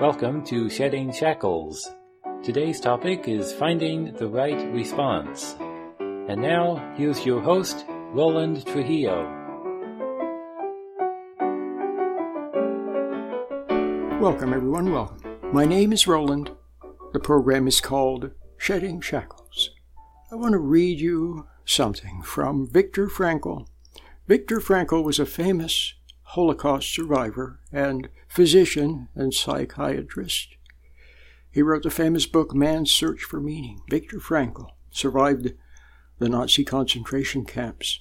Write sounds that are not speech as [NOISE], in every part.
Welcome to Shedding Shackles. Today's topic is finding the right response. And now, here's your host, Roland Trujillo. Welcome, everyone. Welcome. My name is Roland. The program is called Shedding Shackles. I want to read you something from Viktor Frankl. Viktor Frankl was a famous Holocaust survivor and physician and psychiatrist. He wrote the famous book Man's Search for Meaning. Viktor Frankl survived the Nazi concentration camps.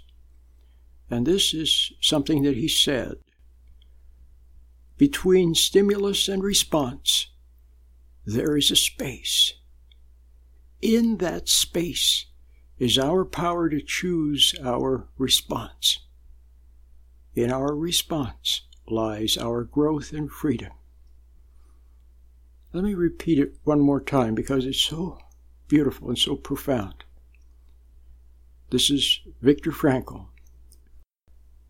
And this is something that he said Between stimulus and response, there is a space. In that space is our power to choose our response. In our response lies our growth and freedom. Let me repeat it one more time because it's so beautiful and so profound. This is Viktor Frankl.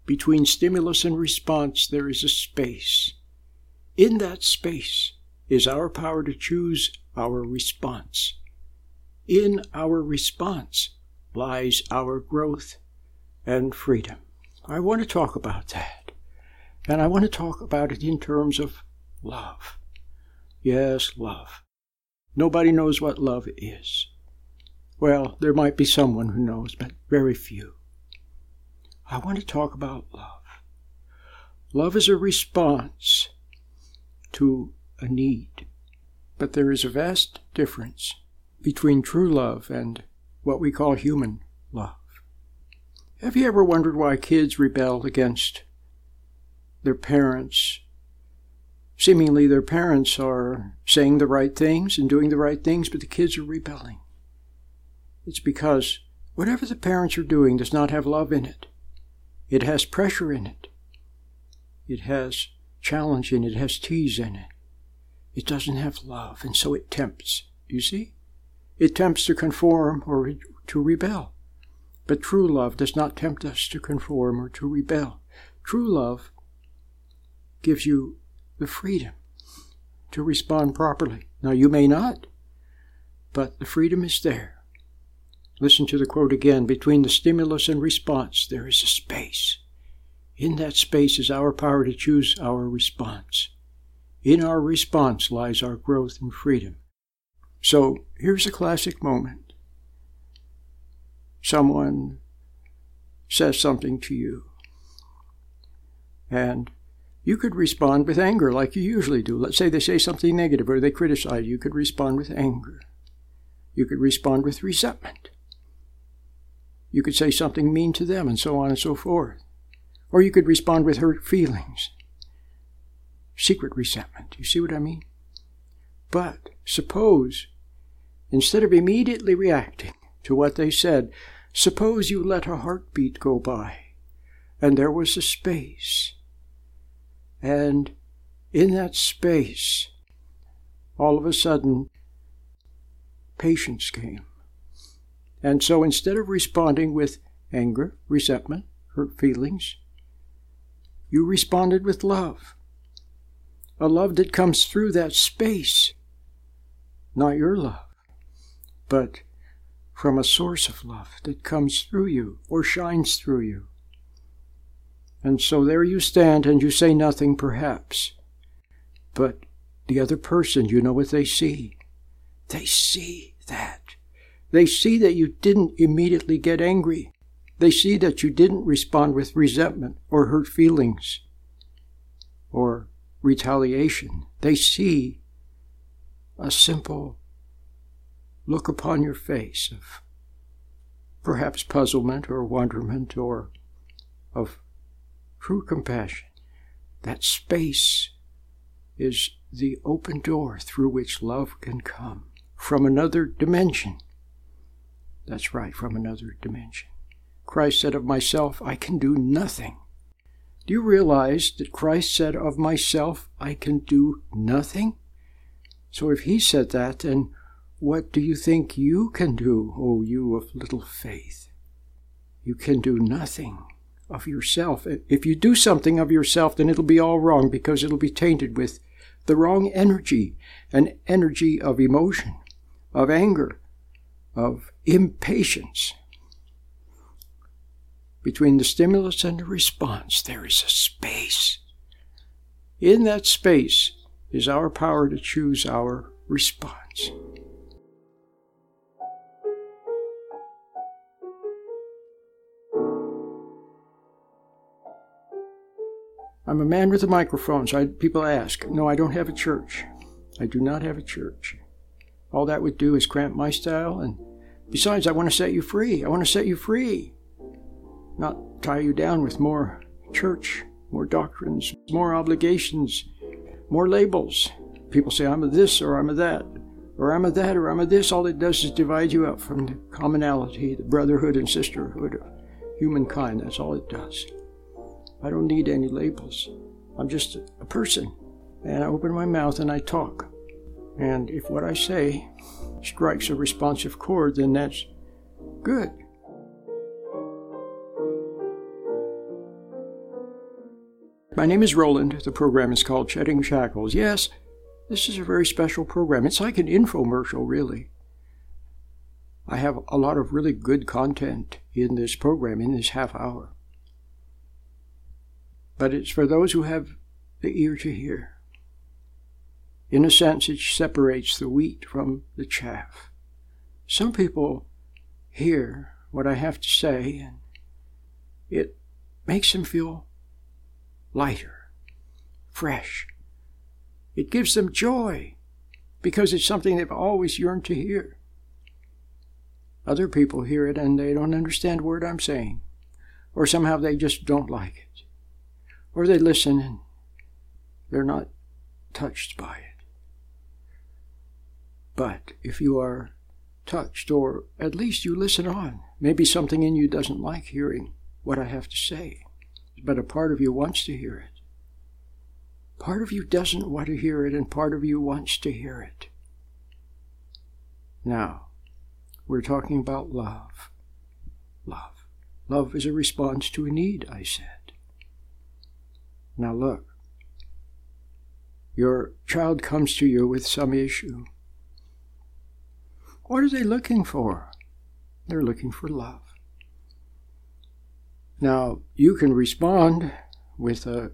Between stimulus and response, there is a space. In that space is our power to choose our response. In our response lies our growth and freedom. I want to talk about that. And I want to talk about it in terms of love. Yes, love. Nobody knows what love is. Well, there might be someone who knows, but very few. I want to talk about love. Love is a response to a need. But there is a vast difference between true love and what we call human love. Have you ever wondered why kids rebel against their parents? Seemingly, their parents are saying the right things and doing the right things, but the kids are rebelling. It's because whatever the parents are doing does not have love in it. It has pressure in it. It has challenge in it. It has tease in it. It doesn't have love, and so it tempts. You see? It tempts to conform or to rebel. But true love does not tempt us to conform or to rebel. True love gives you the freedom to respond properly. Now, you may not, but the freedom is there. Listen to the quote again Between the stimulus and response, there is a space. In that space is our power to choose our response. In our response lies our growth and freedom. So here's a classic moment someone says something to you. And you could respond with anger like you usually do. Let's say they say something negative or they criticize you. You could respond with anger. You could respond with resentment. You could say something mean to them and so on and so forth. Or you could respond with hurt feelings. Secret resentment. You see what I mean? But suppose, instead of immediately reacting, to what they said. Suppose you let a heartbeat go by, and there was a space. And in that space, all of a sudden, patience came. And so instead of responding with anger, resentment, hurt feelings, you responded with love. A love that comes through that space. Not your love, but from a source of love that comes through you or shines through you. And so there you stand and you say nothing, perhaps. But the other person, you know what they see? They see that. They see that you didn't immediately get angry. They see that you didn't respond with resentment or hurt feelings or retaliation. They see a simple look upon your face of perhaps puzzlement or wonderment or of true compassion. That space is the open door through which love can come from another dimension. That's right, from another dimension. Christ said of myself, I can do nothing. Do you realize that Christ said of myself, I can do nothing? So if he said that, then what do you think you can do, O you of little faith? You can do nothing of yourself. If you do something of yourself, then it'll be all wrong because it'll be tainted with the wrong energy, an energy of emotion, of anger, of impatience. Between the stimulus and the response, there is a space. In that space is our power to choose our response. I'm a man with a microphone, so I, people ask. No, I don't have a church. I do not have a church. All that would do is cramp my style, and besides, I want to set you free. I want to set you free. Not tie you down with more church, more doctrines, more obligations, more labels. People say, I'm a this or I'm a that, or I'm a that or I'm a this. All it does is divide you up from the commonality, the brotherhood and sisterhood of humankind. That's all it does. I don't need any labels. I'm just a person. And I open my mouth and I talk. And if what I say strikes a responsive chord, then that's good. My name is Roland. The program is called Shedding Shackles. Yes, this is a very special program. It's like an infomercial, really. I have a lot of really good content in this program, in this half hour but it's for those who have the ear to hear. In a sense, it separates the wheat from the chaff. Some people hear what I have to say, and it makes them feel lighter, fresh. It gives them joy because it's something they've always yearned to hear. Other people hear it and they don't understand a word I'm saying, or somehow they just don't like it or they listen and they're not touched by it. But if you are touched, or at least you listen on, maybe something in you doesn't like hearing what I have to say, but a part of you wants to hear it. Part of you doesn't want to hear it, and part of you wants to hear it. Now, we're talking about love. Love. Love is a response to a need, I said. Now look, your child comes to you with some issue. What are they looking for? They're looking for love. Now, you can respond with a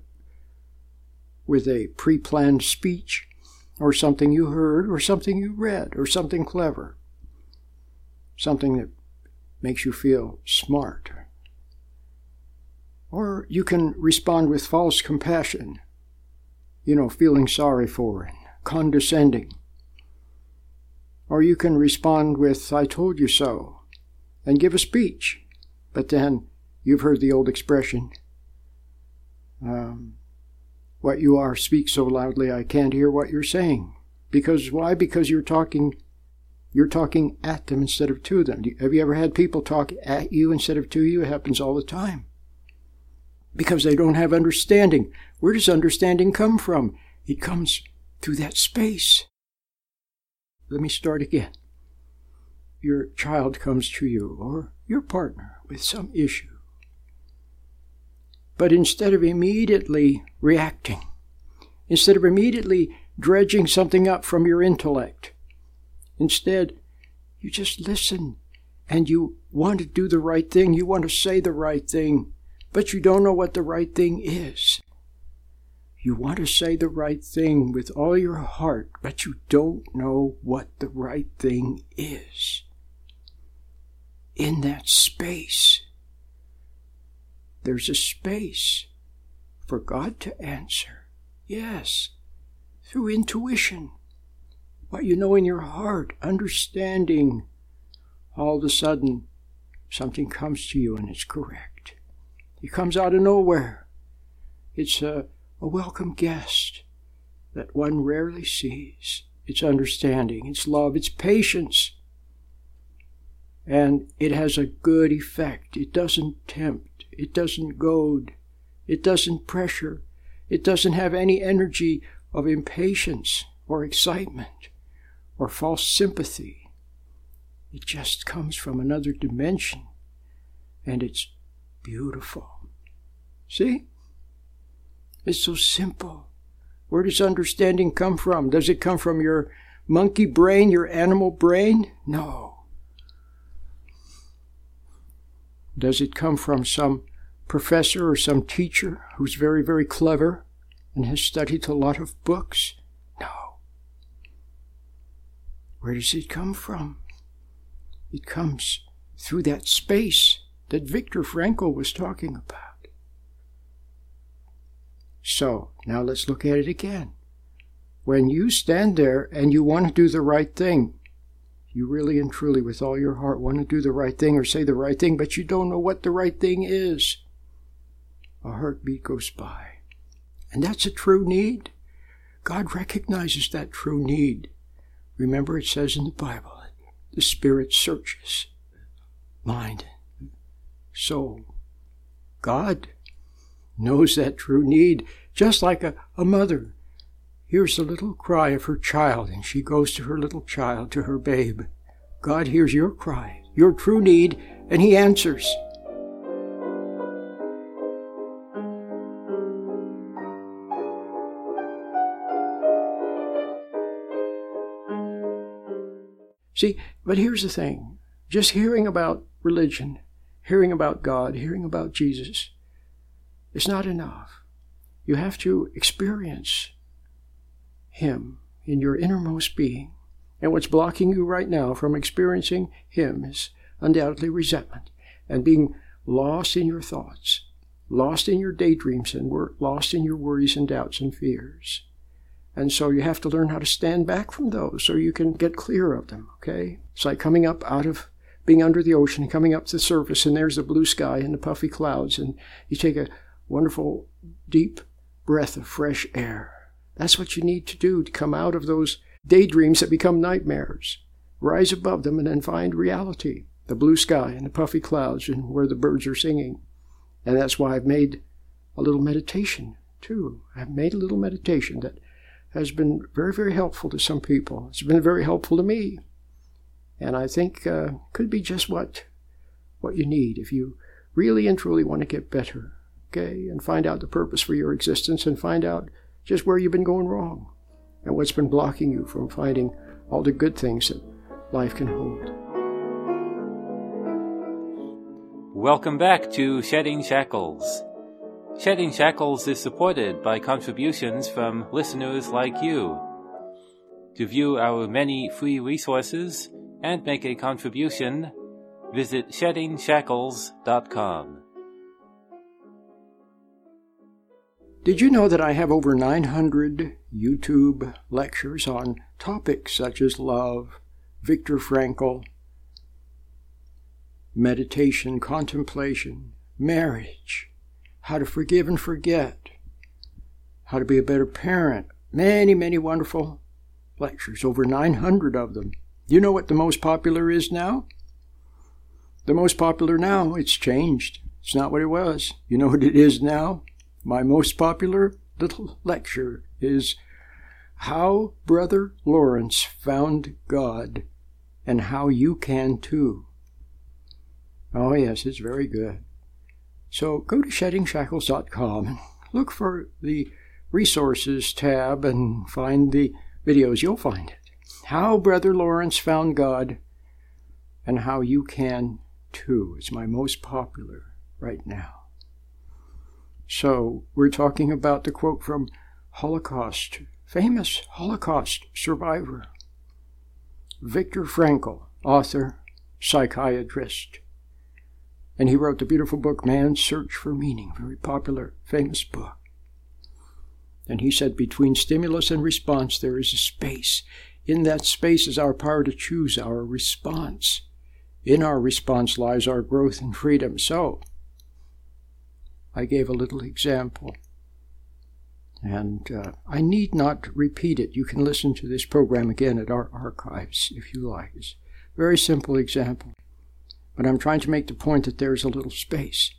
with a pre-planned speech or something you heard or something you read or something clever. Something that makes you feel smart or you can respond with false compassion, you know, feeling sorry for and condescending. Or you can respond with, I told you so, and give a speech. But then you've heard the old expression, um, what you are speaks so loudly I can't hear what you're saying. Because why? Because you're talking you're talking at them instead of to them. Have you ever had people talk at you instead of to you? It happens all the time because they don't have understanding. Where does understanding come from? It comes through that space. Let me start again. Your child comes to you or your partner with some issue. But instead of immediately reacting, instead of immediately dredging something up from your intellect, instead, you just listen and you want to do the right thing. You want to say the right thing but you don't know what the right thing is. You want to say the right thing with all your heart, but you don't know what the right thing is. In that space, there's a space for God to answer. Yes, through intuition. What you know in your heart, understanding. All of a sudden, something comes to you and it's correct. He comes out of nowhere. It's a, a welcome guest that one rarely sees. It's understanding, it's love, it's patience. And it has a good effect. It doesn't tempt, it doesn't goad, it doesn't pressure, it doesn't have any energy of impatience or excitement or false sympathy. It just comes from another dimension and it's beautiful. See? It's so simple. Where does understanding come from? Does it come from your monkey brain, your animal brain? No. Does it come from some professor or some teacher who's very, very clever and has studied a lot of books? No. Where does it come from? It comes through that space that Viktor Frankl was talking about. So, now let's look at it again. When you stand there and you want to do the right thing, you really and truly, with all your heart, want to do the right thing or say the right thing, but you don't know what the right thing is, a heartbeat goes by. And that's a true need. God recognizes that true need. Remember, it says in the Bible, the Spirit searches mind, soul. God knows that true need, just like a, a mother hears the little cry of her child, and she goes to her little child, to her babe. God hears your cry, your true need, and He answers. See, but here's the thing just hearing about religion, hearing about God, hearing about Jesus, is not enough. You have to experience him in your innermost being. And what's blocking you right now from experiencing Him is undoubtedly resentment and being lost in your thoughts, lost in your daydreams, and wor- lost in your worries and doubts and fears. And so you have to learn how to stand back from those so you can get clear of them, okay? It's like coming up out of being under the ocean coming up to the surface, and there's the blue sky and the puffy clouds, and you take a wonderful, deep breath of fresh air that's what you need to do to come out of those daydreams that become nightmares. Rise above them and then find reality the blue sky and the puffy clouds and where the birds are singing. And that's why I've made a little meditation too. I've made a little meditation that has been very, very helpful to some people. It's been very helpful to me. And I think uh, could be just what what you need if you really and truly want to get better, okay, and find out the purpose for your existence and find out just where you've been going wrong and what's been blocking you from finding all the good things that life can hold. Welcome back to Shedding Shackles. Shedding Shackles is supported by contributions from listeners like you. To view our many free resources and make a contribution, visit sheddingshackles.com. Did you know that I have over 900 YouTube lectures on topics such as love, Viktor Frankl, meditation, contemplation, marriage, how to forgive and forget, how to be a better parent, many, many wonderful lectures, over 900 of them. You know what the most popular is now? The most popular now, it's changed. It's not what it was. You know what it is now? My most popular little lecture is How Brother Lawrence Found God and How You Can Too. Oh, yes, it's very good. So go to sheddingshackles.com and look for the resources tab and find the videos. You'll find it. How Brother Lawrence Found God and How You Can Too. It's my most popular right now. So we're talking about the quote from Holocaust, famous Holocaust survivor, Viktor Frankl, author, psychiatrist. And he wrote the beautiful book Man's Search for Meaning, very popular, famous book. And he said, between stimulus and response, there is a space. In that space is our power to choose our response. In our response lies our growth and freedom. So, I gave a little example. And uh, I need not repeat it. You can listen to this program again at our archives if you like. It's a very simple example. But I'm trying to make the point that there's a little space.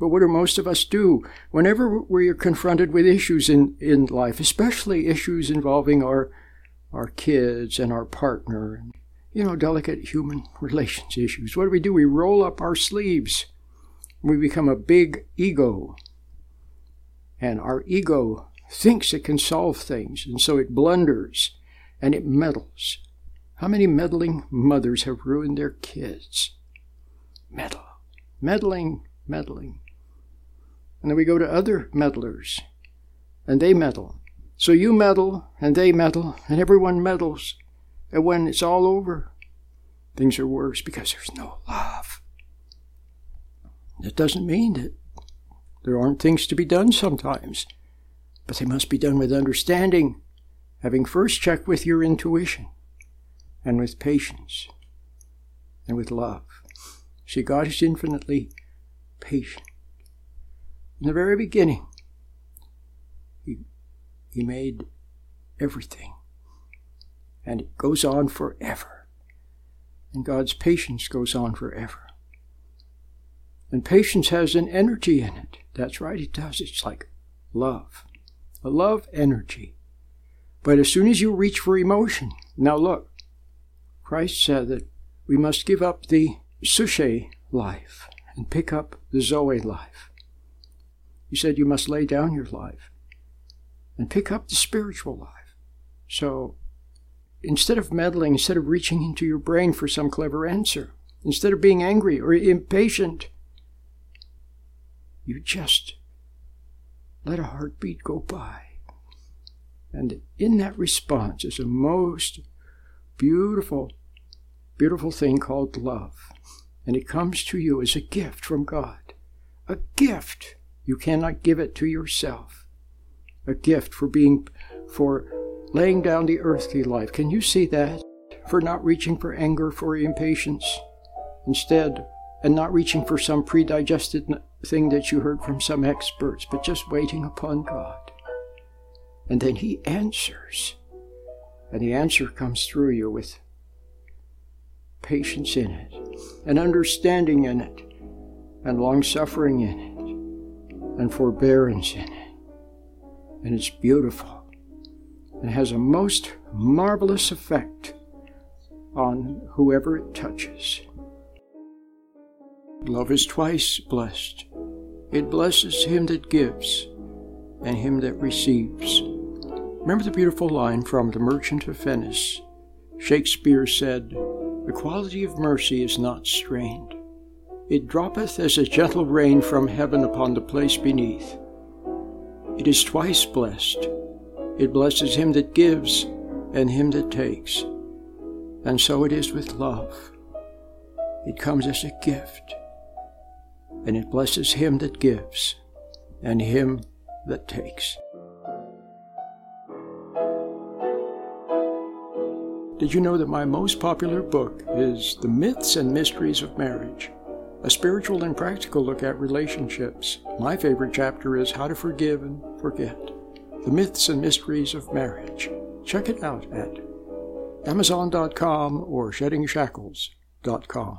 But what do most of us do whenever we are confronted with issues in, in life, especially issues involving our, our kids and our partner, you know, delicate human [LAUGHS] relations issues? What do we do? We roll up our sleeves we become a big ego. And our ego thinks it can solve things, and so it blunders and it meddles. How many meddling mothers have ruined their kids? Meddle. Meddling, meddling. And then we go to other meddlers, and they meddle. So you meddle, and they meddle, and everyone meddles. And when it's all over, things are worse because there's no love. That doesn't mean that there aren't things to be done sometimes, but they must be done with understanding, having first checked with your intuition, and with patience, and with love. See, God is infinitely patient. In the very beginning, He, he made everything, and it goes on forever. And God's patience goes on forever. And patience has an energy in it. That's right, it does. It's like love, a love energy. But as soon as you reach for emotion, now look, Christ said that we must give up the Psuche life and pick up the Zoe life. He said you must lay down your life and pick up the spiritual life. So instead of meddling, instead of reaching into your brain for some clever answer, instead of being angry or impatient, you just let a heartbeat go by. And in that response is a most beautiful, beautiful thing called love. And it comes to you as a gift from God. A gift. You cannot give it to yourself. A gift for being, for laying down the earthly life. Can you see that? For not reaching for anger, for impatience. Instead, and not reaching for some predigested thing that you heard from some experts, but just waiting upon God. And then He answers. And the answer comes through you with patience in it, and understanding in it, and long suffering in it, and forbearance in it. And it's beautiful and has a most marvelous effect on whoever it touches. Love is twice blessed. It blesses him that gives and him that receives. Remember the beautiful line from The Merchant of Venice. Shakespeare said, The quality of mercy is not strained. It droppeth as a gentle rain from heaven upon the place beneath. It is twice blessed. It blesses him that gives and him that takes. And so it is with love. It comes as a gift and it blesses him that gives and him that takes. Did you know that my most popular book is The Myths and Mysteries of Marriage? A spiritual and practical look at relationships. My favorite chapter is How to Forgive and Forget. The Myths and Mysteries of Marriage. Check it out at Amazon.com or SheddingShackles.com.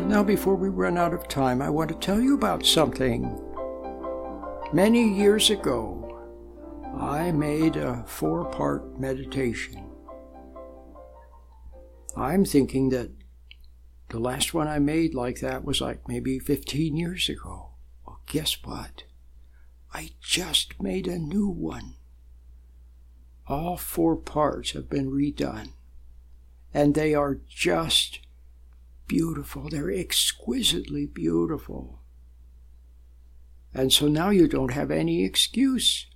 Now, before we run out of time, I want to tell you about something. Many years ago, I made a four part meditation. I'm thinking that the last one I made like that was like maybe 15 years ago. Well, guess what? I just made a new one. All four parts have been redone, and they are just beautiful. They're exquisitely beautiful. And so now you don't have any excuse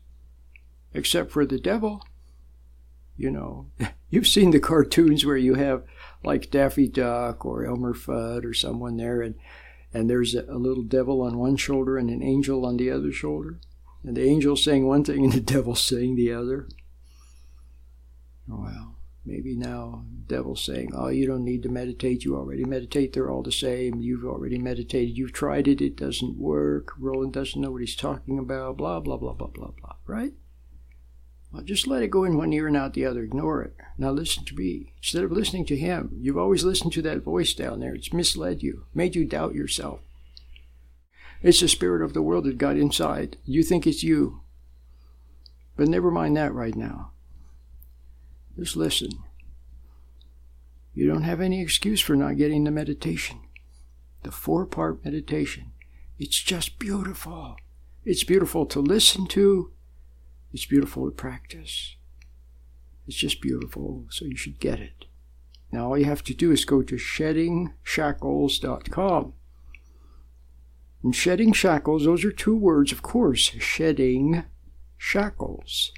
except for the devil. You know, [LAUGHS] you've seen the cartoons where you have like Daffy Duck or Elmer Fudd or someone there, and, and there's a, little devil on one shoulder and an angel on the other shoulder. And the angel saying one thing and the [LAUGHS] devil saying the other. Well, Maybe now devil's saying, "Oh, you don't need to meditate. You already meditate. They're all the same. You've already meditated. You've tried it. It doesn't work. Roland doesn't know what he's talking about. Blah blah blah blah blah blah." Right? Well, just let it go in one ear and out the other. Ignore it. Now listen to me. Instead of listening to him, you've always listened to that voice down there. It's misled you, made you doubt yourself. It's the spirit of the world that got inside. You think it's you. But never mind that right now. Just listen. You don't have any excuse for not getting the meditation. The four part meditation. It's just beautiful. It's beautiful to listen to. It's beautiful to practice. It's just beautiful, so you should get it. Now, all you have to do is go to sheddingshackles.com. And shedding shackles, those are two words, of course, shedding shackles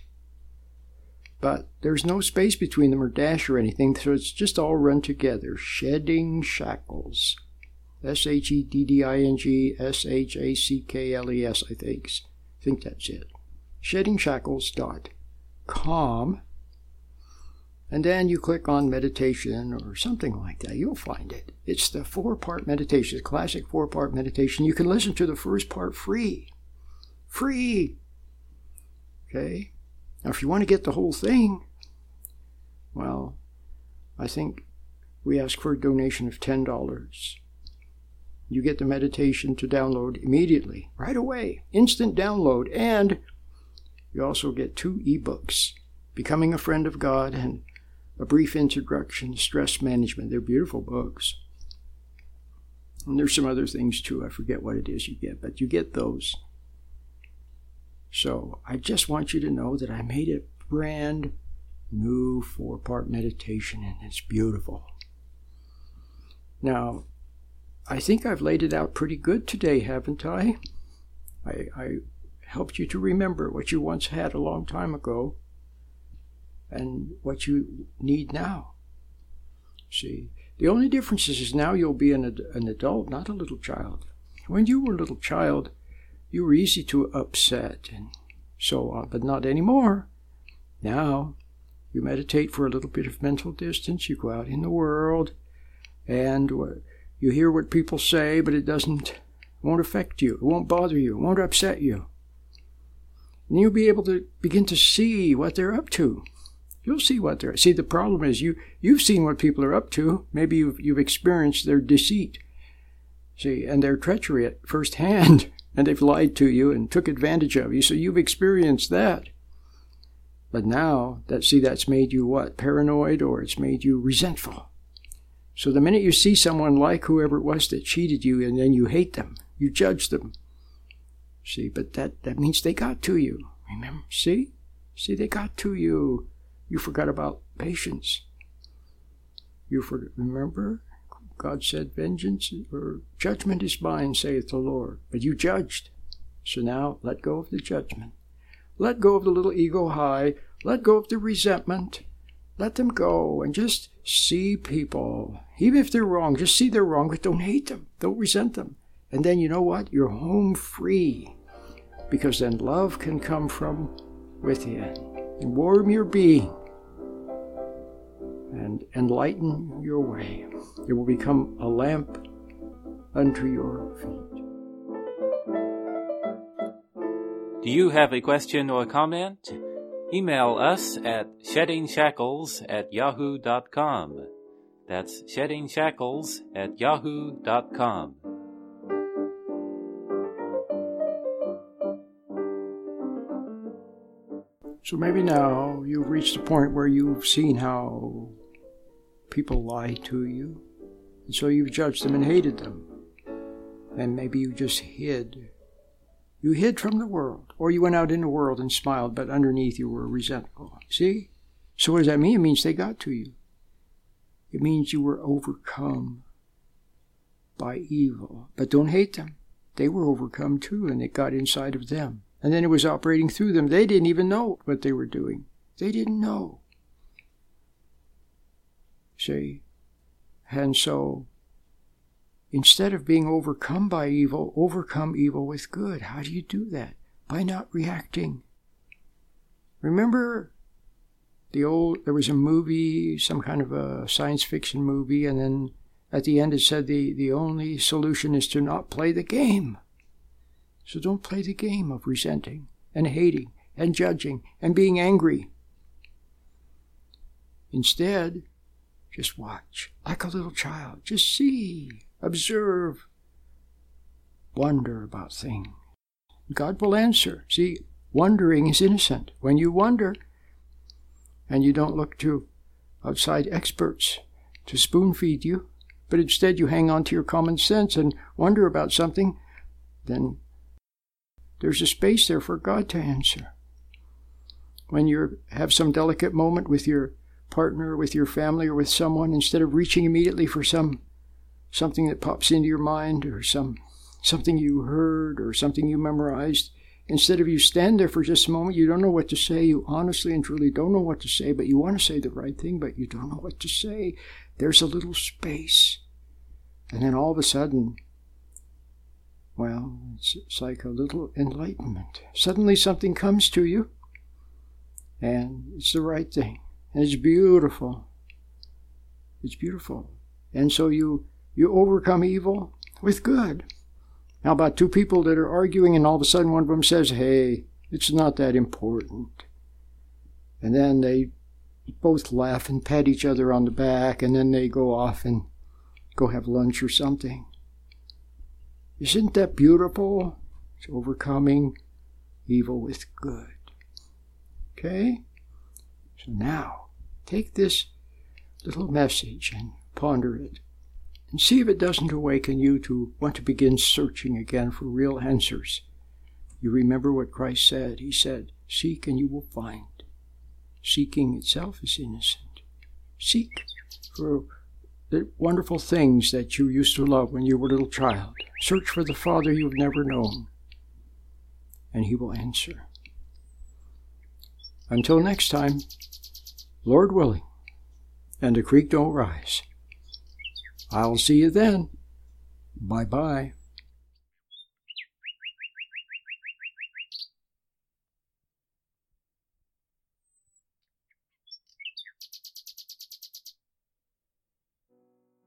but there's no space between them or dash or anything, so it's just all run together. Shedding Shackles. S H E D D I N G S H A C K L E S, I think. Think that's it. SheddingShackles.com. And then you click on meditation or something like that. You'll find it. It's the four part meditation, the classic four part meditation. You can listen to the first part free. Free. Okay? Now, if you want to get the whole thing, well, I think we ask for a donation of $10. You get the meditation to download immediately, right away, instant download, and you also get two ebooks Becoming a Friend of God and A Brief Introduction to Stress Management. They're beautiful books. And there's some other things too. I forget what it is you get, but you get those. So I just want you to know that I made a brand new four part meditation and it's beautiful. Now, I think I've laid it out pretty good today, haven't I? I, I helped you to remember what you once had a long time ago and what you need now. See, the only difference is, now you'll be an, an adult, not a little child. When you were a little child, you were easy to upset and so on, but not anymore. Now, you meditate for a little bit of mental distance, you go out in the world, and you hear what people say, but it doesn't, won't affect you, it won't bother you, it won't upset you. And you'll be able to begin to see what they're up to. You'll see what they're. See, the problem is you you've seen what people are up to. Maybe you've you've experienced their deceit. See, and their treachery at first hand. And they've lied to you and took advantage of you. So you've experienced that. But now that see that's made you what? Paranoid or it's made you resentful. So the minute you see someone like whoever it was that cheated you and then you hate them, you judge them. See, but that, that means they got to you. Remember? See? See, they got to you. You forgot about patience. You forgot, remember? God said, Vengeance or judgment is mine, saith the Lord. But you judged. So now let go of the judgment. Let go of the little ego high. Let go of the resentment. Let them go and just see people. Even if they're wrong, just see they're wrong, but don't hate them. Don't resent them. And then you know what? You're home free. Because then love can come from within and warm your being and enlighten your way. It will become a lamp unto your feet. Do you have a question or comment? Email us at sheddingshackles at yahoo.com. That's sheddingshackles at yahoo.com. So maybe now you've reached a point where you've seen how people lie to you. And so you've judged them and hated them. And maybe you just hid. You hid from the world. Or you went out in the world and smiled, but underneath you were resentful. See? So what does that mean? It means they got to you. It means you were overcome by evil. But don't hate them. They were overcome too, and it got inside of them. And then it was operating through them. They didn't even know what they were doing. They didn't know. See? And so, instead of being overcome by evil, overcome evil with good. How do you do that? By not reacting. Remember, the old there was a movie, some kind of a science fiction movie, and then at the end it said the, the only solution is to not play the game. So don't play the game of resenting and hating and judging and being angry. Instead, just watch like a little child. Just see, observe, wonder about things. God will answer. See, wondering is innocent. When you wonder, and you don't look to outside experts to spoon feed you, but instead you hang on to your common sense and wonder about something, then there's a space there for God to answer. When you have some delicate moment with your partner, with your family, or with someone, instead of reaching immediately for some something that pops into your mind or some something you heard or something you memorized, Instead of you stand there for just a moment, you don't know what to say. You honestly and truly don't know what to say, but you want to say the right thing, but you don't know what to say. There's a little space. And then all of a sudden, well, it's, it's like a little enlightenment. Suddenly something comes to you, and it's the right thing. It's beautiful. It's beautiful. And so you, you overcome evil with good. How about two people that are arguing and all of a sudden one of them says, Hey, it's not that important. And then they both laugh and pat each other on the back and then they go off and go have lunch or something. Isn't that beautiful? It's overcoming evil with good. Okay? So now, take this little message and ponder it and see if it doesn't awaken you to want to begin searching again for real answers. You remember what Christ said. He said, Seek and you will find. Seeking itself is innocent. Seek for the wonderful things that you used to love when you were a little child. Search for the Father you've never known, and He will answer. Until next time, Lord willing, and the creek don't rise. I'll see you then. Bye bye.